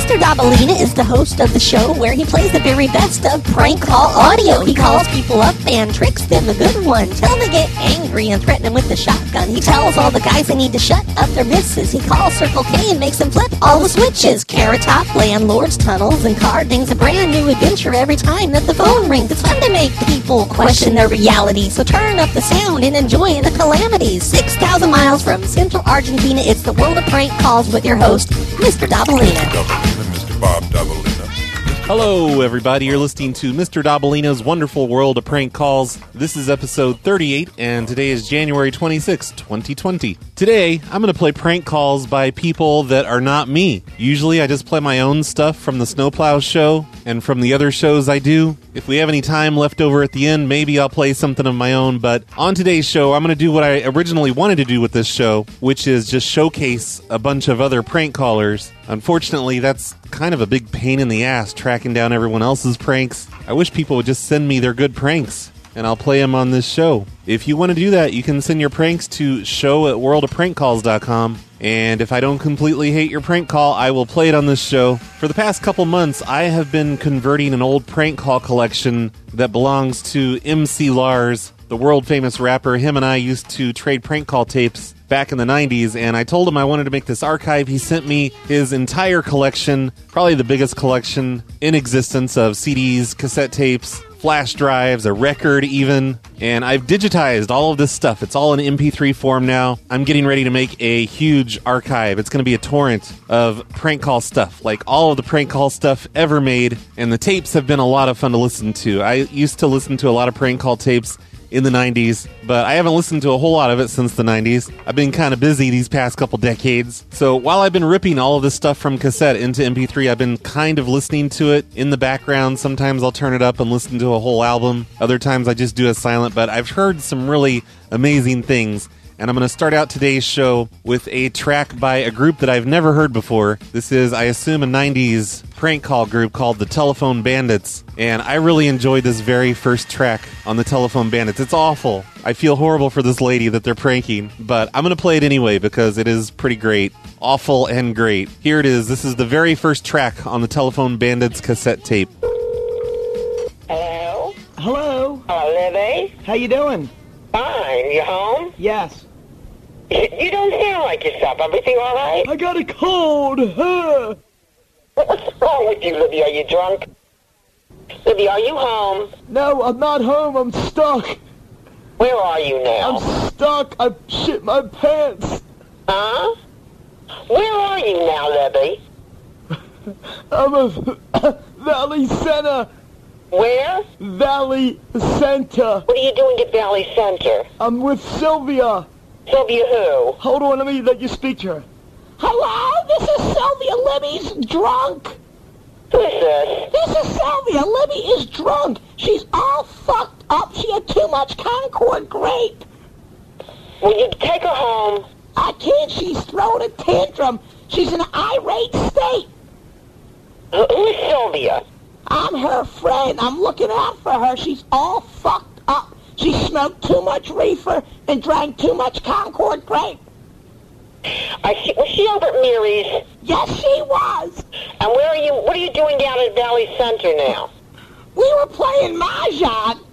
Mr. Dabalina is the host of the show where he plays the very best of prank call audio. He calls people up and tricks them a good one. Till they get angry and threaten them with the shotgun. He tells all the guys they need to shut up their misses. He calls Circle K and makes them flip all the switches. Carrot Top, landlords, tunnels, and car dings. A brand new adventure every time that the phone rings. It's fun to make people question their reality. So turn up the sound and enjoy the calamities. 6,000 miles from central Argentina, it's the world of prank calls with your host, Mr. Dabalina. Bob. Hello, everybody. You're listening to Mr. Dabalina's Wonderful World of Prank Calls. This is episode 38, and today is January 26, 2020. Today, I'm going to play prank calls by people that are not me. Usually, I just play my own stuff from the Snowplow show and from the other shows I do. If we have any time left over at the end, maybe I'll play something of my own. But on today's show, I'm going to do what I originally wanted to do with this show, which is just showcase a bunch of other prank callers. Unfortunately, that's kind of a big pain in the ass tracking down everyone else's pranks. I wish people would just send me their good pranks and I'll play them on this show. If you want to do that, you can send your pranks to show at worldofprankcalls.com. And if I don't completely hate your prank call, I will play it on this show. For the past couple months, I have been converting an old prank call collection that belongs to MC Lars, the world famous rapper. Him and I used to trade prank call tapes back in the 90s, and I told him I wanted to make this archive. He sent me his entire collection, probably the biggest collection in existence of CDs, cassette tapes, flash drives, a record even, and I've digitized all of this stuff. It's all in MP3 form now. I'm getting ready to make a huge archive. It's going to be a torrent of prank call stuff, like all of the prank call stuff ever made, and the tapes have been a lot of fun to listen to. I used to listen to a lot of prank call tapes in the 90s, but I haven't listened to a whole lot of it since the 90s. I've been kind of busy these past couple decades. So while I've been ripping all of this stuff from cassette into MP3, I've been kind of listening to it in the background. Sometimes I'll turn it up and listen to a whole album. Other times I just do a silent, but I've heard some really amazing things and I'm going to start out today's show with a track by a group that I've never heard before. This is, I assume, a 90s prank call group called the Telephone Bandits, and I really enjoyed this very first track on the Telephone Bandits. It's awful. I feel horrible for this lady that they're pranking, but I'm going to play it anyway because it is pretty great. Awful and great. Here it is. This is the very first track on the Telephone Bandits cassette tape. Hello? Hello. Hello, Libby? How you doing? Fine. You home? Yes. You don't sound like yourself. Everything all right? I got a cold. Huh. What's wrong with you, Libby? Are you drunk? Libby, are you home? No, I'm not home. I'm stuck. Where are you now? I'm stuck. I shit my pants. Huh? Where are you now, Libby? I'm a Valley Center. Where? Valley Center. What are you doing at Valley Center? I'm with Sylvia. Sylvia who? Hold on, let me let you speak to her. Hello, this is Sylvia. Libby's drunk. Who is this? This is Sylvia. Libby is drunk. She's all fucked up. She had too much Concord grape. Will you take her home? I can't. She's throwing a tantrum. She's in an irate state. Who who is Sylvia? I'm her friend. I'm looking out for her. She's all fucked up. She smoked too much reefer and drank too much Concord grape. I see, was she over at Mary's? Yes, she was. And where are you? What are you doing down at Valley Center now? We were playing Mahjong.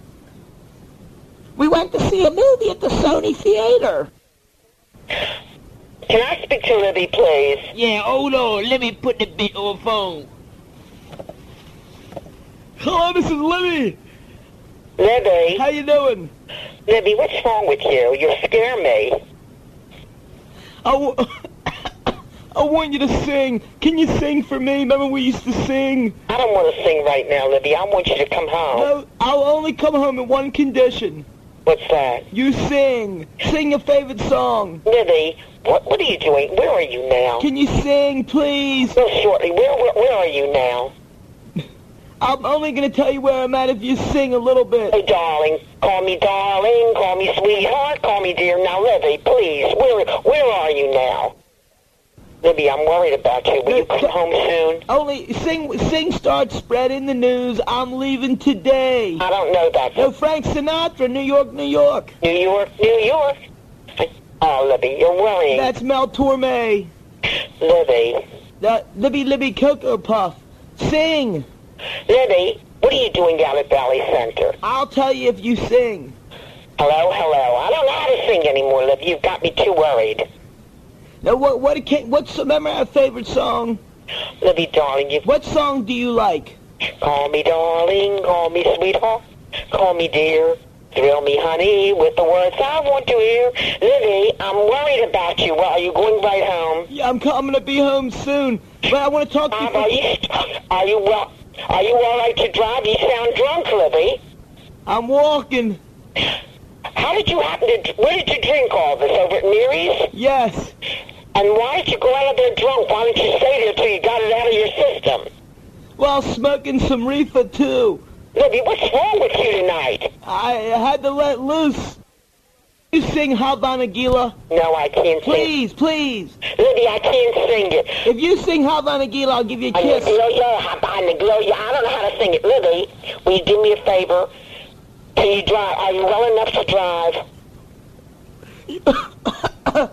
We went to see a movie at the Sony Theater. Can I speak to Libby, please? Yeah, hold on. Let me put the bit on phone. Hello, this is Libby. Libby? How you doing? Libby, what's wrong with you? You scare me. I, w- I want you to sing. Can you sing for me? Remember we used to sing? I don't want to sing right now, Libby. I want you to come home. No, I'll only come home in one condition. What's that? You sing. Sing your favorite song. Libby, what what are you doing? Where are you now? Can you sing, please? Real shortly, where, where where are you now? I'm only going to tell you where I'm at if you sing a little bit. Hey, darling. Call me darling. Call me sweetheart. Call me dear. Now, Libby, please. Where where are you now? Libby, I'm worried about you. Will you come home soon? Only sing, sing starts spreading the news. I'm leaving today. I don't know that. No, Frank Sinatra, New York, New York. New York, New York. Oh, Libby, you're worrying. That's Mel Torme. Libby, Uh, Libby Libby Cocoa Puff. Sing. Libby, what are you doing down at Valley Center? I'll tell you if you sing. Hello, hello. I don't know how to sing anymore, Libby. You've got me too worried. Now, what, what, can, what's, remember our favorite song? Libby, darling, you What song do you like? call me darling, call me sweetheart, call me dear. Thrill me, honey, with the words I want to hear. Libby, I'm worried about you. Well, are you going right home? Yeah, I'm, co- I'm gonna be home soon, but I want to talk to you. Um, are you, are you well? Are you all right to drive? You sound drunk, Libby. I'm walking. How did you happen to? Where did you drink all this? Over at Mary's? Yes. And why did you go out of there drunk? Why didn't you stay there till you got it out of your system? While smoking some reefer too. Libby, what's wrong with you tonight? I had to let loose. You sing Hava Nagila? No, I can't sing. Please, please. Libby, I can't sing it. If you sing Hava Nagila, I'll give you a kiss. the girl, yeah, I'm the girl, yeah. I don't know how to sing it. Libby, will you do me a favor? Can you drive? Are you well enough to drive?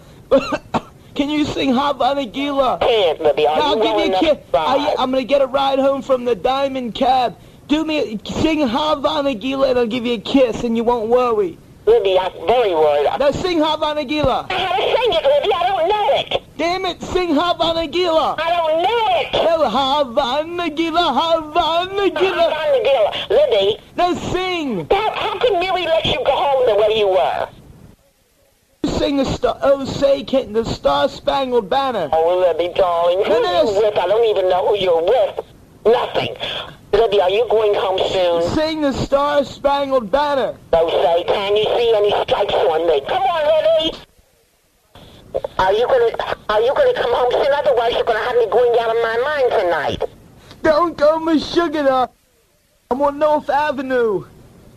Can you sing Hava Nagila? Can't, Libby. Are I'll you well give you a kiss. I, I'm gonna get a ride home from the Diamond Cab. Do me, sing Hava Nagila, and I'll give you a kiss, and you won't worry. Libby, I'm very worried. Now sing Hava Nagila. know how to sing it, Libby. I don't know it. Damn it, sing Hava Nagila. I don't know it. No, Hava Nagila, Hava Nagila. the deal. Libby, Now sing. how, how could Mary let you go home the way you were? Sing the star. Oh, say, can the Star Spangled Banner. Oh, Libby, darling, who are you with? I don't even know who you're with. Nothing. Libby, are you going home soon? Sing the Star Spangled Banner. So say, can you see any stripes on me? Come on, Libby. Are you gonna Are you gonna come home soon? Otherwise, you're gonna have me going out of my mind tonight. Don't go, Miss Sugar. I'm on North Avenue.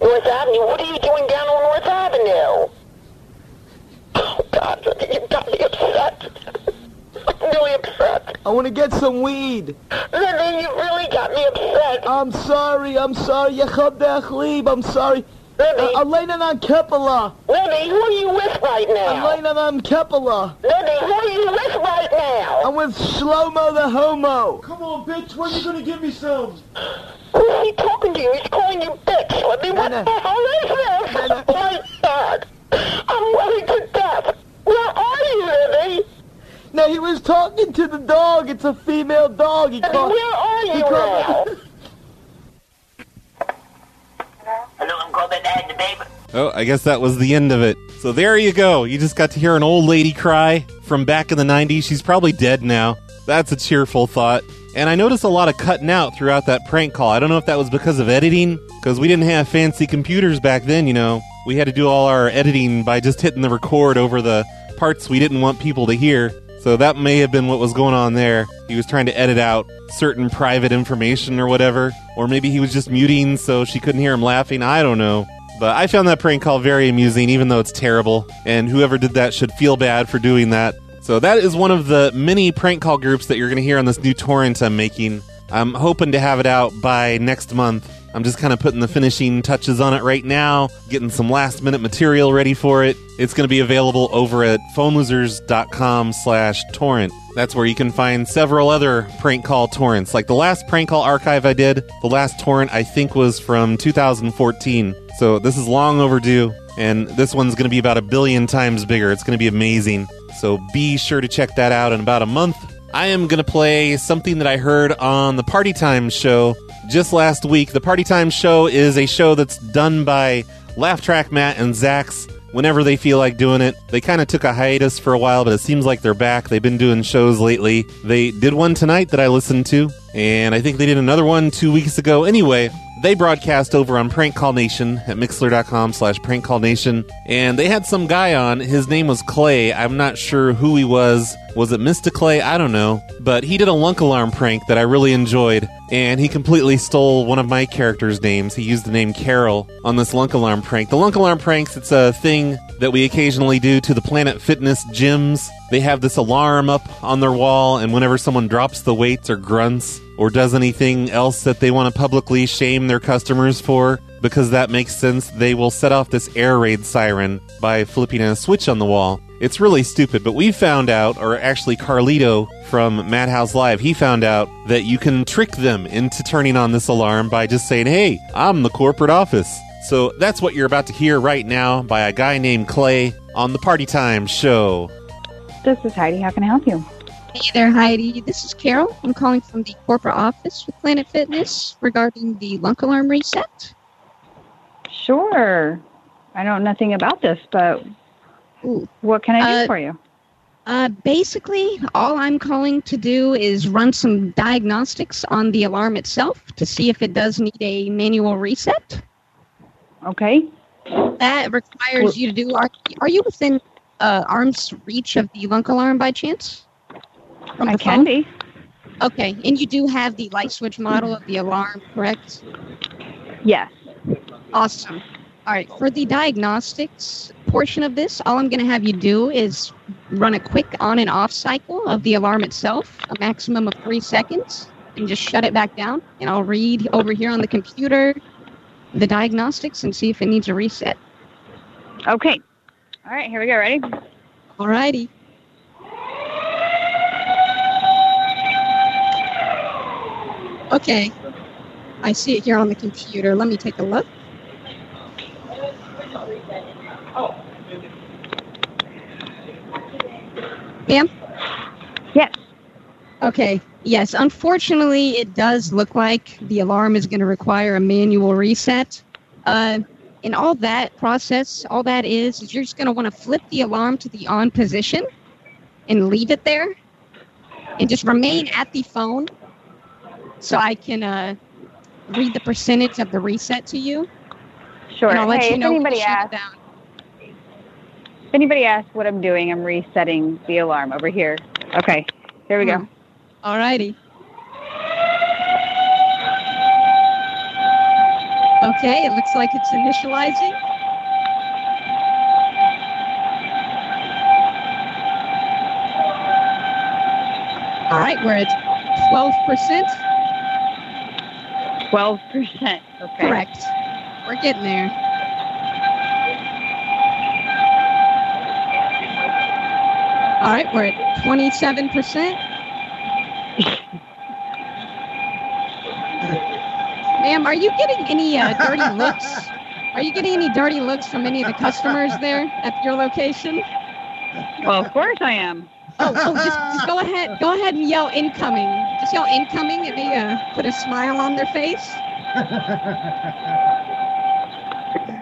North Avenue. What are you doing down on North Avenue? Oh God, you got me upset. I'm really upset. I want to get some weed. Libby, you really got me upset. I'm sorry. I'm sorry. Yechab Leib. I'm sorry. Libby, Uh, Elena on Kepala. Libby, who are you with right now? Elena on Kepala. Libby, who are you with right now? I'm with Shlomo the Homo. Come on, bitch, when are you gonna give me some? Who's he talking to you? He's calling you bitch. Libby, what Nana. the hell is this? Nana. Oh my God. I'm worried to death. Where are you, Libby? No, he was talking to the dog. It's a female dog. He Libby, called. where are he you called- now? Hello, I'm calling Dad, the baby. Oh, I guess that was the end of it. So there you go. You just got to hear an old lady cry from back in the 90s. She's probably dead now. That's a cheerful thought. And I noticed a lot of cutting out throughout that prank call. I don't know if that was because of editing, because we didn't have fancy computers back then, you know. We had to do all our editing by just hitting the record over the parts we didn't want people to hear. So that may have been what was going on there. He was trying to edit out certain private information or whatever. Or maybe he was just muting so she couldn't hear him laughing. I don't know. But I found that prank call very amusing, even though it's terrible. And whoever did that should feel bad for doing that. So that is one of the many prank call groups that you're going to hear on this new torrent I'm making. I'm hoping to have it out by next month. I'm just kind of putting the finishing touches on it right now, getting some last minute material ready for it. It's going to be available over at phonelosers.com slash torrent. That's where you can find several other prank call torrents. Like the last prank call archive I did, the last torrent I think was from 2014. So this is long overdue, and this one's going to be about a billion times bigger. It's going to be amazing. So be sure to check that out in about a month. I am going to play something that I heard on the Party Time show just last week. The Party Time show is a show that's done by Laugh Track Matt and Zax whenever they feel like doing it. They kind of took a hiatus for a while, but it seems like they're back. They've been doing shows lately. They did one tonight that I listened to, and I think they did another one two weeks ago. Anyway, they broadcast over on Prank Call Nation at mixler.com slash prank call nation, and they had some guy on. His name was Clay. I'm not sure who he was. Was it Mr. Clay? I don't know. But he did a lunk alarm prank that I really enjoyed, and he completely stole one of my characters' names. He used the name Carol on this lunk alarm prank. The lunk alarm pranks, it's a thing that we occasionally do to the Planet Fitness gyms they have this alarm up on their wall, and whenever someone drops the weights or grunts or does anything else that they want to publicly shame their customers for, because that makes sense, they will set off this air raid siren by flipping a switch on the wall. It's really stupid, but we found out, or actually Carlito from Madhouse Live, he found out that you can trick them into turning on this alarm by just saying, hey, I'm the corporate office. So that's what you're about to hear right now by a guy named Clay on the Party Time show. This is Heidi. How can I help you? Hey there, Heidi. This is Carol. I'm calling from the corporate office with Planet Fitness regarding the lunk alarm reset. Sure. I know nothing about this, but Ooh. what can I do Uh, for you? Uh, basically, all I'm calling to do is run some diagnostics on the alarm itself to see if it does need a manual reset. Okay. That requires you to do. Are, are you within uh, arm's reach of the lunk alarm by chance? I can phone? be. Okay, and you do have the light switch model of the alarm, correct? Yes. Awesome. All right, for the diagnostics portion of this, all I'm going to have you do is run a quick on and off cycle of the alarm itself, a maximum of three seconds, and just shut it back down. And I'll read over here on the computer the diagnostics and see if it needs a reset. Okay. All right, here we go. Ready? Alrighty. Okay. I see it here on the computer. Let me take a look. Oh. Ma'am? Yes. Okay. Yes. Unfortunately, it does look like the alarm is going to require a manual reset. Uh, and all that process, all that is, is you're just going to want to flip the alarm to the on position and leave it there and just remain at the phone so I can uh, read the percentage of the reset to you. Sure. And I'll let hey, you know to anybody asks, if anybody asks what I'm doing, I'm resetting the alarm over here. Okay. Here we go. Alrighty. Okay, it looks like it's initializing. All right, we're at 12%. Twelve percent. Okay. Correct. We're getting there. All right, we're at 27%. Ma'am, are you getting any uh, dirty looks? Are you getting any dirty looks from any of the customers there at your location? Well, of course I am. Oh, oh just, just go ahead. Go ahead and yell incoming. Just yell incoming. It may uh, put a smile on their face.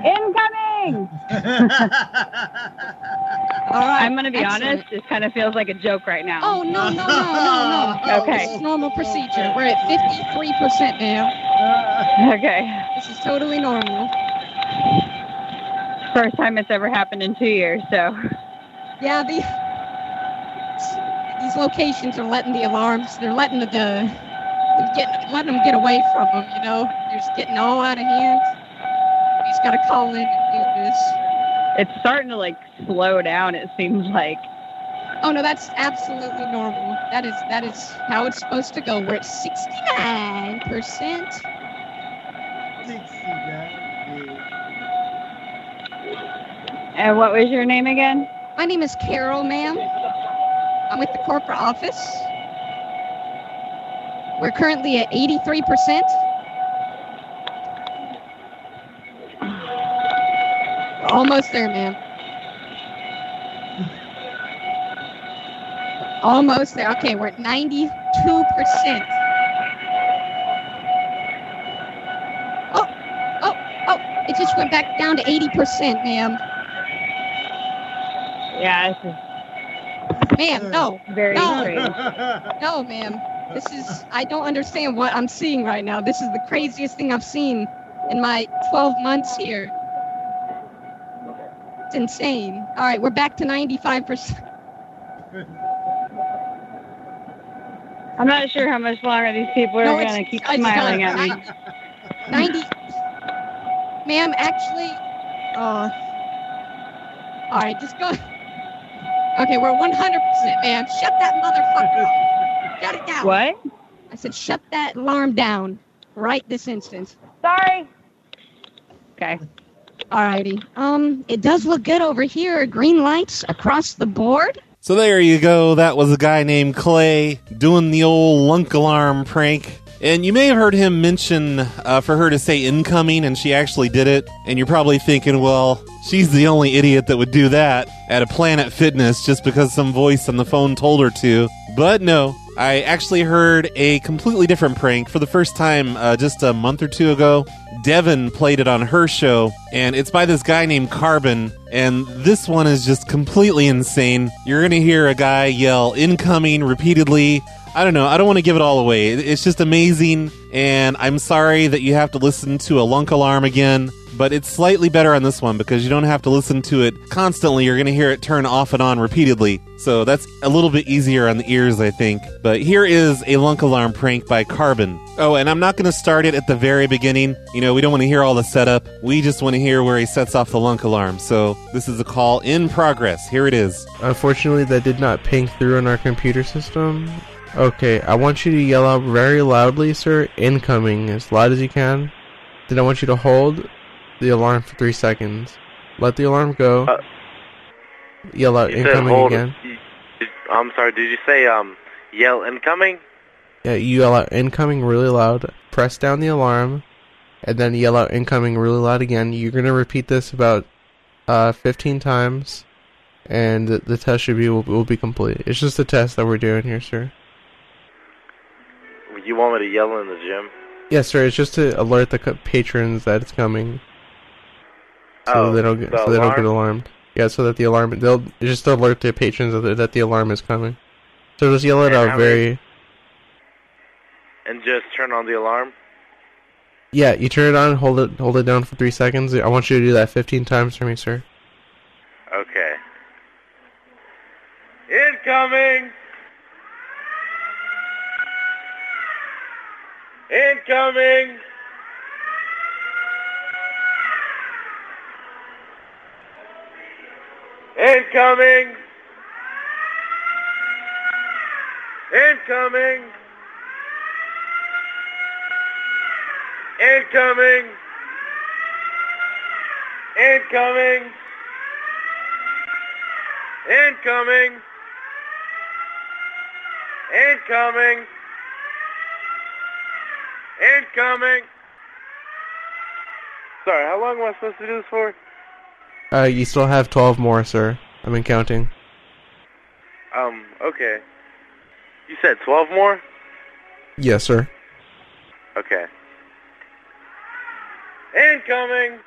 Incoming. All right. I'm gonna be excellent. honest. This kind of feels like a joke right now. Oh no no no no no! Okay. This is normal procedure. We're at fifty-three percent now. Okay. This is totally normal. First time it's ever happened in two years. So. Yeah, the these locations are letting the alarms. They're letting the, the they're getting letting them get away from them. You know, they're just getting all out of hand. Just got to call in and do this. It's starting to like slow down. It seems like. Oh no, that's absolutely normal. That is that is how it's supposed to go. We're at sixty-nine percent. And what was your name again? My name is Carol, ma'am. I'm with the corporate office. We're currently at 83%. Almost there, ma'am. Almost there. Okay, we're at 92%. Oh, oh, oh, it just went back down to 80%, ma'am. Yeah, this is Ma'am, no. very No. strange. No, ma'am. This is, I don't understand what I'm seeing right now. This is the craziest thing I've seen in my 12 months here. It's insane. All right, we're back to 95%. I'm not sure how much longer these people are No, gonna keep smiling at me. 90. Ma'am, actually, uh, all right, just go. Okay, we're 100%, man. Shut that motherfucker off. Shut it down. What? I said shut that alarm down right this instant. Sorry. Okay. Alrighty. Um, it does look good over here. Green lights across the board. So there you go. That was a guy named Clay doing the old lunk alarm prank. And you may have heard him mention uh, for her to say incoming, and she actually did it. And you're probably thinking, well, she's the only idiot that would do that at a Planet Fitness just because some voice on the phone told her to. But no, I actually heard a completely different prank for the first time uh, just a month or two ago. Devin played it on her show, and it's by this guy named Carbon. And this one is just completely insane. You're going to hear a guy yell incoming repeatedly. I don't know. I don't want to give it all away. It's just amazing, and I'm sorry that you have to listen to a lunk alarm again. But it's slightly better on this one because you don't have to listen to it constantly. You're going to hear it turn off and on repeatedly. So that's a little bit easier on the ears, I think. But here is a lunk alarm prank by Carbon. Oh, and I'm not going to start it at the very beginning. You know, we don't want to hear all the setup. We just want to hear where he sets off the lunk alarm. So this is a call in progress. Here it is. Unfortunately, that did not ping through in our computer system. Okay, I want you to yell out very loudly, sir, incoming, as loud as you can. Then I want you to hold the alarm for three seconds. Let the alarm go. Uh, yell out incoming hold. again. I'm sorry. Did you say um yell incoming? Yeah, you yell out incoming really loud. Press down the alarm, and then yell out incoming really loud again. You're gonna repeat this about uh 15 times, and the, the test should be will, will be complete. It's just a test that we're doing here, sir. You want me to yell in the gym? Yes, sir. It's just to alert the patrons that it's coming, so Oh, they don't get the so they don't get alarmed. Yeah, so that the alarm they'll just to alert the patrons that the, that the alarm is coming. So just yell it And out very. And just turn on the alarm. Yeah, you turn it on, hold it hold it down for three seconds. I want you to do that 15 times for me, sir. Okay. Incoming. Incoming. Incoming. Incoming. Incoming. Incoming. Incoming. Incoming. Incoming. Sorry, how long am I supposed to do this for? Uh, you still have 12 more, sir. I've been counting. Um, okay. You said 12 more? Yes, sir. Okay. Incoming.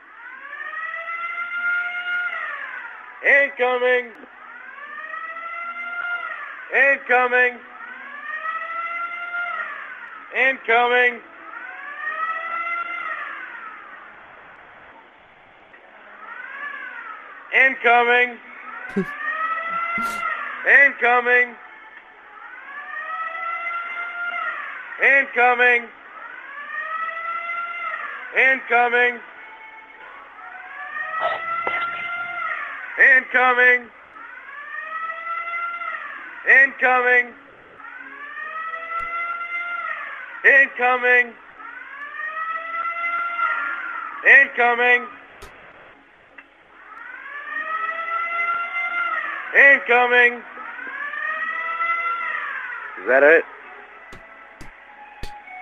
Incoming. Incoming. Incoming. Incoming. Incoming. Incoming. Incoming. Incoming. Incoming. Incoming. Incoming. Incoming. Is that it?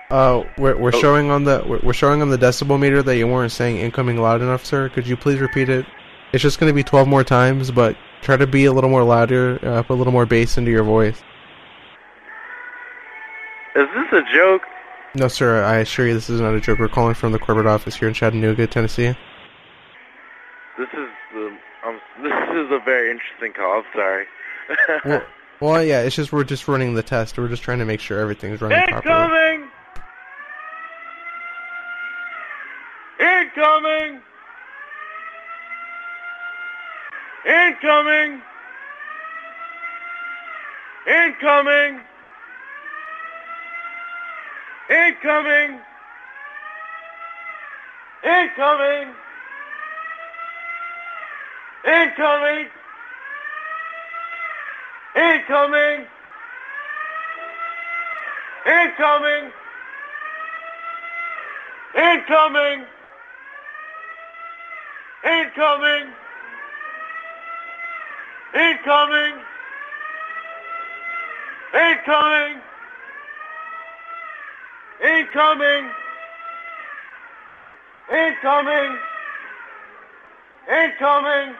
Uh, we're we're Oh. showing on the we're, we're showing on the decibel meter that you weren't saying incoming loud enough, sir. Could you please repeat it? It's just going to be 12 more times, but try to be a little more louder, uh, put a little more bass into your voice. Is this a joke? No, sir. I assure you, this is not a joke. We're calling from the corporate office here in Chattanooga, Tennessee. This is um, um, this is a very interesting call. I'm sorry. well, well, yeah. It's just we're just running the test. We're just trying to make sure everything's running properly. Incoming! Incoming! Incoming! Incoming! Incoming! Incoming! Incoming! Incoming! Incoming! Incoming! Incoming! Incoming! Incoming! Incoming! Incoming! Incoming!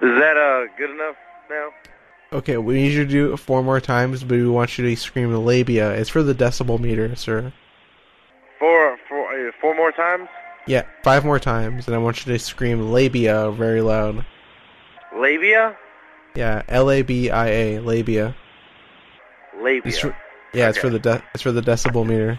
Is that uh good enough now? Okay, we need you to do it four more times, but we want you to scream labia. It's for the decibel meter, sir. Four, four, uh, four more times. Yeah, five more times, and I want you to scream labia very loud. Labia. Yeah, L A B I A, labia. Labia. It's for, yeah, it's for the de- it's for the decibel meter.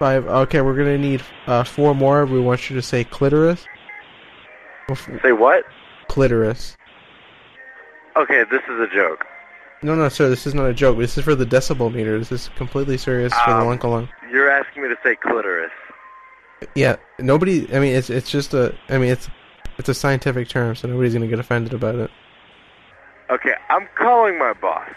Five. Okay, we're gonna need uh, four more. We want you to say clitoris. Say what? Clitoris. Okay, this is a joke. No, no, sir. This is not a joke. This is for the decibel meter. This is completely serious for the Um, lunk along. You're asking me to say clitoris. Yeah, nobody. I mean, it's it's just a. I mean, it's it's a scientific term, so nobody's gonna get offended about it. Okay, I'm calling my boss.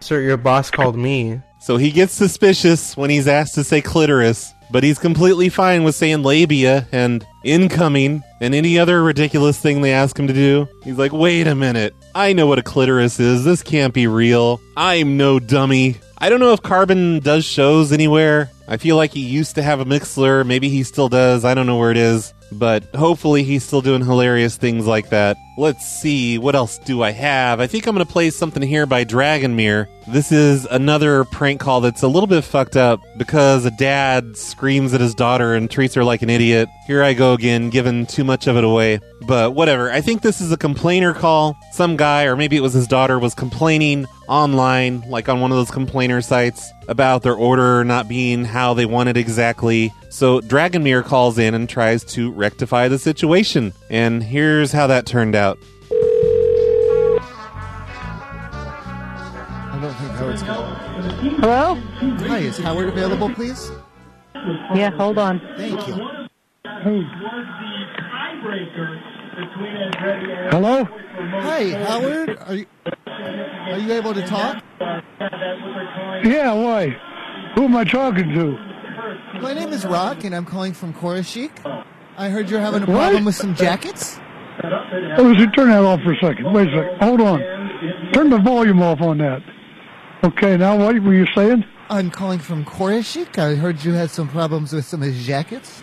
Sir, your boss called me. So he gets suspicious when he's asked to say clitoris, but he's completely fine with saying labia and incoming and any other ridiculous thing they ask him to do. He's like, wait a minute. I know what a clitoris is. This can't be real. I'm no dummy. I don't know if Carbon does shows anywhere. I feel like he used to have a Mixler. Maybe he still does. I don't know where it is. But hopefully he's still doing hilarious things like that. Let's see, what else do I have? I think I'm going to play something here by Dragonmere. This is another prank call that's a little bit fucked up because a dad screams at his daughter and treats her like an idiot. Here I go again, giving too much of it away. But whatever, I think this is a complainer call. Some guy, or maybe it was his daughter, was complaining online, like on one of those complainer sites, about their order not being how they wanted exactly. So Dragonmere calls in and tries to rectify the situation. And here's how that turned out. I don't think Howard's going Hello? Hi, is Howard available, please? Yeah, hold on. Thank you. Hello? Hi, Howard. Are you are you able to talk? Yeah, why? Who am I talking to? My name is Rock, and I'm calling from Chorus Chic. I heard you're having a What? problem with some jackets. Oh, listen, turn that off for a second. Wait a second. Hold on. Turn the volume off on that. Okay, now what were you saying? I'm calling from Chorus Chic. I heard you had some problems with some of his jackets.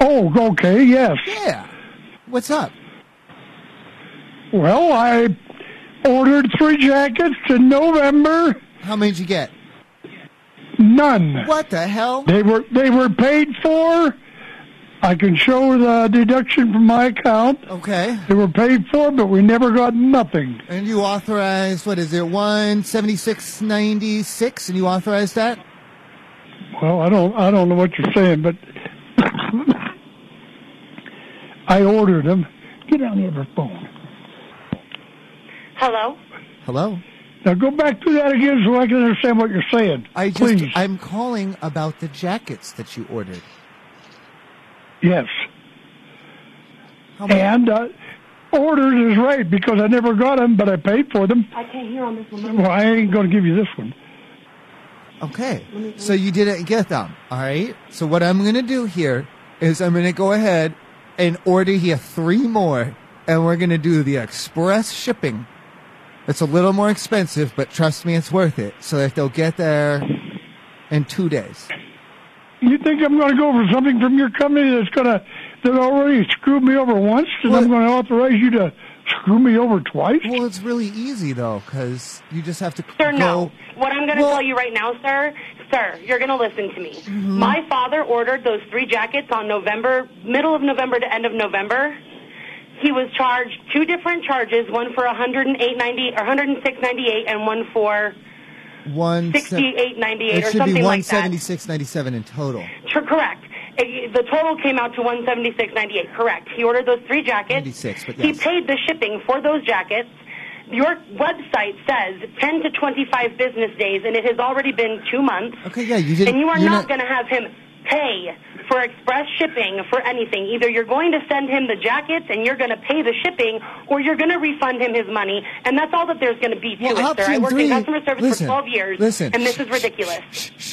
Oh, okay, yes. Yeah. What's up? Well, I ordered three jackets in November. How many did you get? None. What the hell? They were they were paid for. I can show the deduction from my account. Okay. They were paid for, but we never got nothing. And you authorized what is it, one seventy six ninety six, and you authorized that? Well, I don't I don't know what you're saying, but I ordered them. Get on the other phone. Hello? Hello. Now go back to that again so I can understand what you're saying. I just Please. I'm calling about the jackets that you ordered. Yes. And uh, orders is right because I never got them, but I paid for them. I can't hear on this one. Well, I ain't going to give you this one. Okay. So you didn't get them. All right. So what I'm going to do here is I'm going to go ahead and order here three more, and we're going to do the express shipping. It's a little more expensive, but trust me, it's worth it. So that they'll get there in two days. You think I'm going to go for something from your company that's going to that already screwed me over once, and I'm going to authorize you to screw me over twice? Well, it's really easy though, because you just have to Sir, go. no. What I'm going to Well- tell you right now, sir, sir, you're going to listen to me. Mm-hmm. My father ordered those three jackets on November, middle of November to end of November. He was charged two different charges, one for 108.90 or 106.98, and one for One 68.98 It or should something be like 176.97 in total. Correct. The total came out to 176.98. Correct. He ordered those three jackets. 96, but He paid the shipping for those jackets. Your website says 10 to 25 business days, and it has already been two months. Okay, yeah, you didn't. And you are you're not, going to have him pay for express shipping for anything. Either you're going to send him the jackets and you're going to pay the shipping, or you're going to refund him his money. And that's all that there's going to be to Well, it, sir. I option worked three- in customer service listen, for 12 years, listen. and this is ridiculous.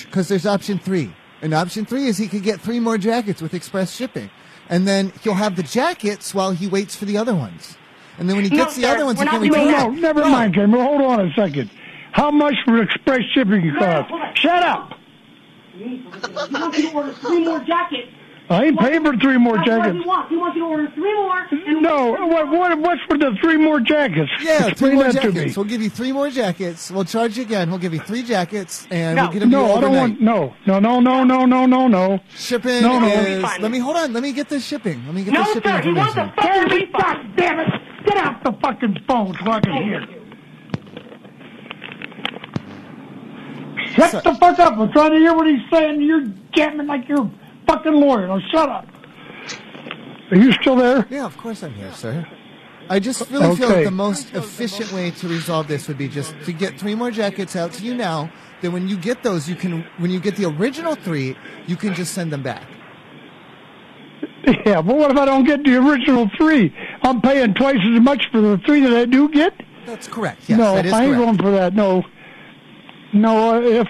Because there's option three. And option three is he could get three more jackets with express shipping. And then he'll have the jackets while he waits for the other ones. And then when he No, gets the sir, other ones, he can doing return No, them. never mind, Cameron. Hold on a second. How much for express shipping cost? Shut up! He wants you to order three more jackets. I ain't paying for three more That's what jackets. he wants. He wants you to order three more. And No, what, what, what's for the three more jackets? Yeah, three more jackets. We'll give you three more jackets. We'll charge you again. We'll give you three jackets, and No, we'll get them to you no, I don't want. No, no, no, no, no, no, no, no. Shipping No, no. is. Let me hold on. Let me get this shipping. Let me get No, the shipping No, sir, he wants a fucking refund. God damn it! Get off the fucking phone so I can hear. Shut the fuck up! I'm trying to hear what he's saying. You're jamming like you're a fucking lawyer. Now shut up. Are you still there? Yeah, of course I'm here, sir. I just really feel like the most efficient way to resolve this would be just to get three more jackets out to you now. Then when you get those, you can when you get the original three, you can just send them back. Yeah, but what if I don't get the original three? I'm paying twice as much for the three that I do get. That's correct. Yes, no, that is I ain't correct. going for that. No, no. If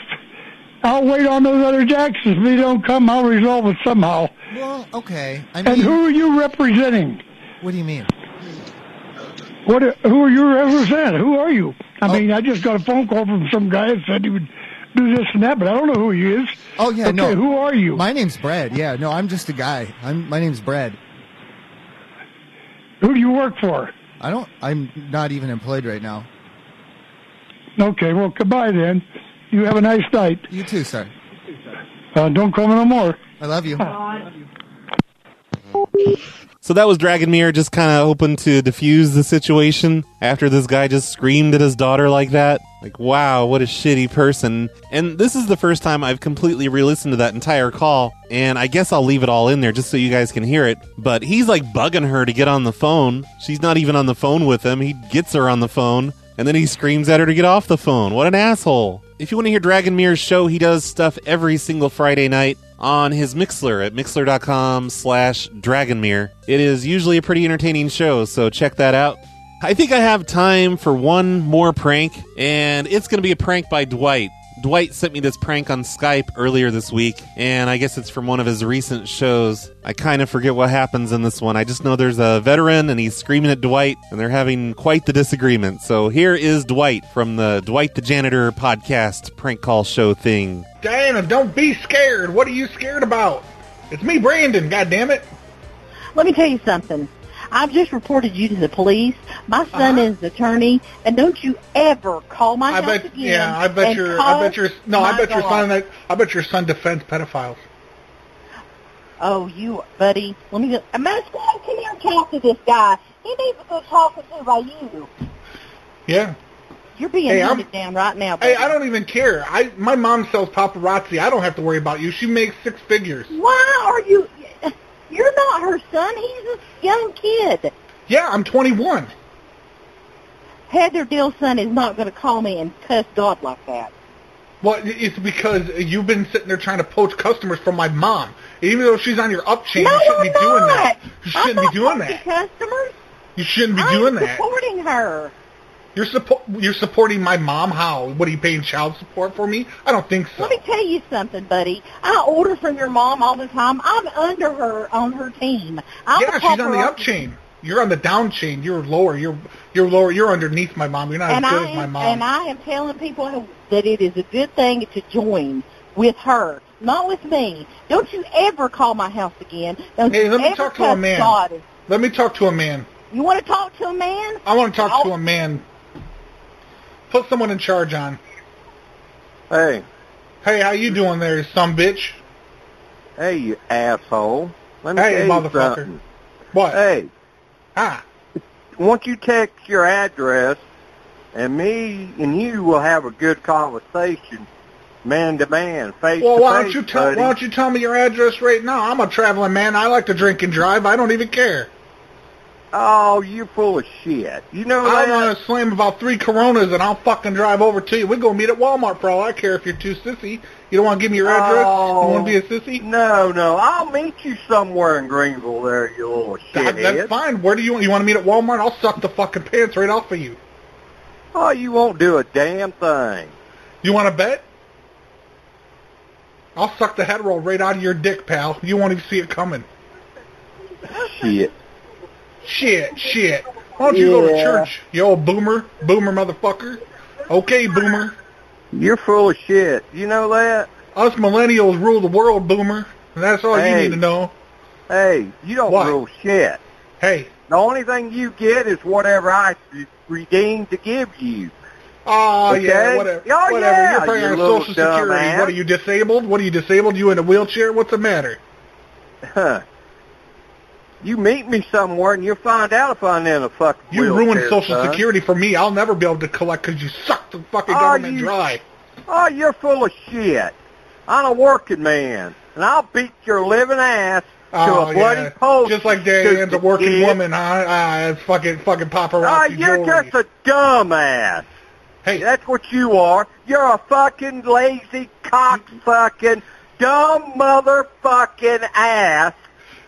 I'll wait on those other jacks, if they don't come, I'll resolve it somehow. Well, okay. I and who are you representing? what do you mean? What? Who are you representing? Who are you? I Oh. mean, I just got a phone call from some guy that said he would do this and that, but I don't know who he is. Oh yeah, okay, no. Who are you? My name's Brad. Yeah, no, I'm just a guy. I'm my name's Brad. Who do you work for? I don't. I'm not even employed right now. Okay, well, goodbye then. You have a nice night. You too, sir. Uh, don't call me no more. I love you. So that was Dragonmere just kind of hoping to diffuse the situation after this guy just screamed at his daughter like that. Like, wow, what a shitty person. And this is the first time I've completely re listened to that entire call, and I guess I'll leave it all in there just so you guys can hear it. But he's like bugging her to get on the phone. She's not even on the phone with him. He gets her on the phone, and then he screams at her to get off the phone. What an asshole. If you want to hear Dragonmere's show, he does stuff every single Friday night on his Mixler at mixler.com slash Dragonmere. It is usually a pretty entertaining show, so check that out. I think I have time for one more prank, and it's going to be a prank by Dwight. Dwight sent me this prank on Skype earlier this week, and I guess it's from one of his recent shows. I kind of forget what happens in this one. I just know there's a veteran, and he's screaming at Dwight, and they're having quite the disagreement. So here is Dwight from the Dwight the Janitor podcast prank call show thing. Diana, don't be scared. What are you scared about? It's me, Brandon. God damn it. Let me tell you something. I've just reported you to the police. My son Uh-huh. is an attorney, and don't you ever call my I house bet. again. Yeah, I bet your. I bet your. No, I bet your son. That. I bet your son defends pedophiles. Oh, you, buddy. Let me. Go. Master, come here and talk to this guy. He needs a good talking to by you. Yeah. You're being Hey, hunted down right now. Buddy. Hey, I don't even care. I my mom sells paparazzi. I don't have to worry about you. She makes six figures. Why are you? You're not her son. He's a young kid. Yeah, I'm 21. Heather Dill's son is not going to call me and cuss God like that. Well, it's because you've been sitting there trying to poach customers from my mom. Even though she's on your up chain, No, you shouldn't I'm be doing that. You shouldn't I'm be doing that. Customers. You shouldn't be I'm doing that. supporting her. You're suppo- you're supporting my mom. How? What are you paying child support for me? I don't think so. Let me tell you something, buddy. I order from your mom all the time. I'm under her on her team. I'm yeah, she's on the up chain. You're on the down chain. You're lower. You're you're lower. You're underneath my mom. You're not and as good I as my am, mom. and I am telling people that it is a good thing to join with her, not with me. Don't you ever call my house again. Don't hey, let me talk to a man. God. Let me talk to a man. You want to talk to a man? I want to talk to a man. Put someone in charge on. Hey. Hey, how you doing there, some bitch? Hey, you asshole. Let me Hey, motherfucker. something. What? Hey. Ah. Once you text your address, and me and you will have a good conversation, man to man, face Well, to why don't face, you tell. Why don't you tell me your address right now? I'm a traveling man. I like to drink and drive. I don't even care. Oh, you're full of shit. You know I that? want to slam about three Coronas and I'll fucking drive over to you. We go meet at Walmart for all I care if you're too sissy. You don't want to give me your address? Oh. You want to be a oh, sissy? No, no. I'll meet you somewhere in Greenville there, you little That, shithead. that's fine. Where do you want? You want to meet at Walmart? I'll suck the fucking pants right off of you. Oh, you won't do a damn thing. You want to bet? I'll suck the head roll right out of your dick, pal. You won't even see it coming. Shit. Shit, shit. Why don't you go to church, you old boomer, boomer motherfucker? Okay, boomer. You're full of shit. You know that? Us millennials rule the world, boomer. And that's all you need to know. Hey, you don't What? rule shit. Hey. The only thing you get is whatever I redeemed to give you. Ah, oh Okay? yeah, whatever. Oh, whatever. yeah, You're probably you Social Security. dumbass. What are you disabled? What are you disabled? You in a wheelchair? What's the matter? Huh. You meet me somewhere and you'll find out if I'm in a fucking You ruined Social son. Security for me. I'll never be able to collect because you sucked the fucking Oh, government you- dry. Oh, you're full of shit. I'm a working man, and I'll beat your living ass to Oh, a bloody yeah. post. Just like Diane's a working kid. woman, huh? It's fucking fucking Oh, paparazzi you're jewelry. just a dumbass. Hey, that's what you are. You're a fucking lazy cock fucking dumb motherfucking ass,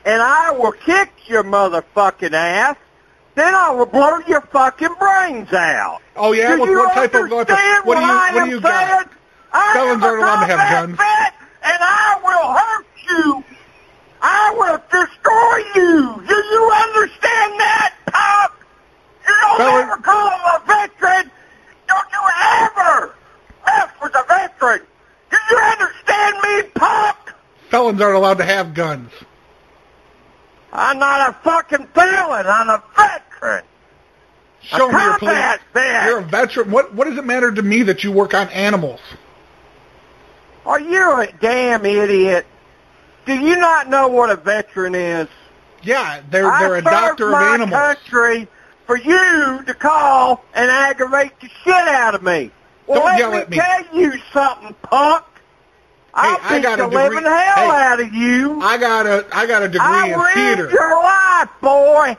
and I will kick your motherfucking ass. Then I will blow your fucking brains out. Oh yeah, Do what, you what type of understand What do you I what do you got? Felons aren't allowed to have guns. and I will hurt you. I will destroy you. Do you understand that, Pop? You don't Felon- ever call him a veteran. Don't you ever mess with a veteran. Do you understand me, Pop? Felons aren't allowed to have guns. I'm not a fucking felon. I'm a veteran. Show a me your police. You're a veteran. What what does it matter to me that you work on animals? Are you a damn idiot? Do you not know what a veteran is? Yeah, they're they're a doctor of my animals. country for you to call and aggravate the shit out of me. Well, Don't let yell me at me. tell you something, punk. I'll I beat got the a degree- living hell Hey, out of you. I got a I got a degree I in will theater. end your life, boy.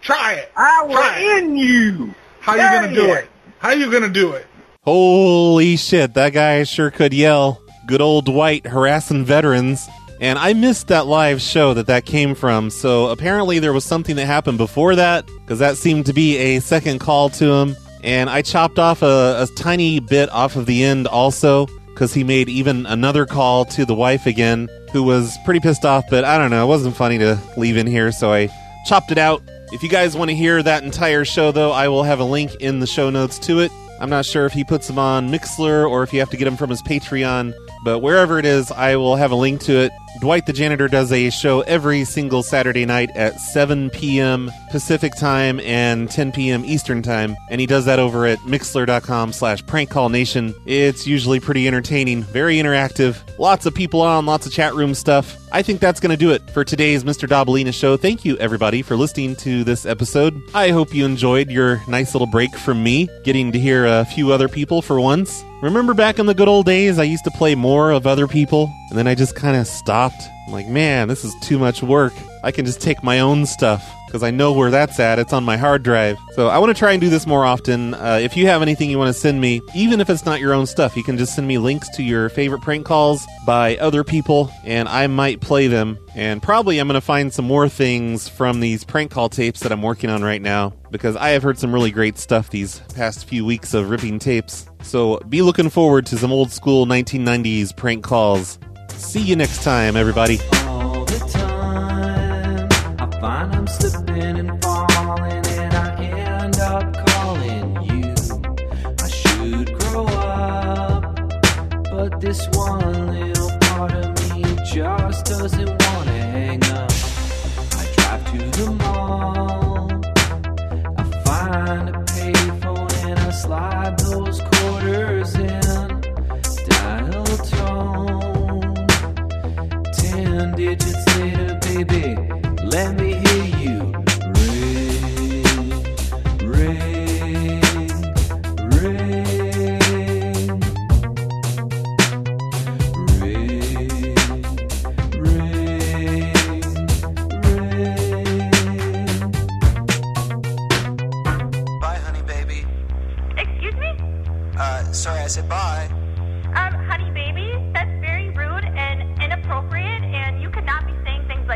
Try it. I will Try it. end you. How you gonna do you it? How you gonna do it? Holy shit, that guy sure could yell. Good old Dwight harassing veterans. And I missed that live show that that came from, so apparently there was something that happened before that, because that seemed to be a second call to him. And I chopped off a, a tiny bit off of the end also, because he made even another call to the wife again, who was pretty pissed off, but I don't know, it wasn't funny to leave in here, so I chopped it out. If you guys want to hear that entire show, though, I will have a link in the show notes to it. I'm not sure if he puts them on Mixlr or if you have to get them from his Patreon, but wherever it is, I will have a link to it. Dwight the Janitor does a show every single Saturday night at 7 p.m. Pacific time and 10 p.m. Eastern time, and he does that over at mixlr.com slash prankcallnation. It's usually pretty entertaining, very interactive, lots of people on, lots of chat room stuff. I think that's going to do it for today's Mr. Dabalina show. Thank you, everybody, for listening to this episode. I hope you enjoyed your nice little break from me, getting to hear a few other people for once. Remember back in the good old days, I used to play more of other people, and then I just kind of stopped. I'm like, man, this is too much work. I can just take my own stuff because I know where that's at. It's on my hard drive. So I want to try and do this more often. Uh, if you have anything you want to send me, even if it's not your own stuff, you can just send me links to your favorite prank calls by other people, and I might play them. And probably I'm going to find some more things from these prank call tapes that I'm working on right now because I have heard some really great stuff these past few weeks of ripping tapes. So be looking forward to some old school 1990s prank calls. See you next time, everybody.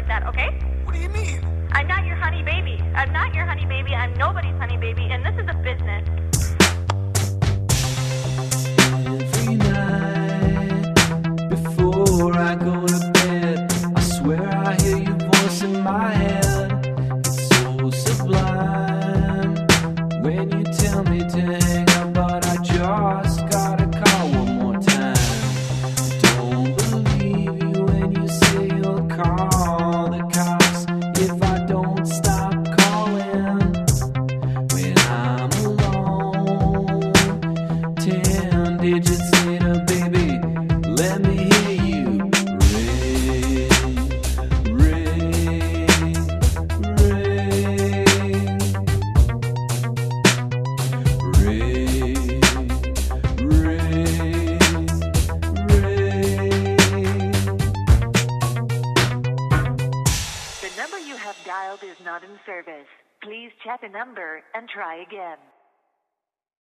like that, okay? What do you mean? I'm not your honey baby. I'm not your honey baby. I'm nobody's honey baby, and this is a business. before I go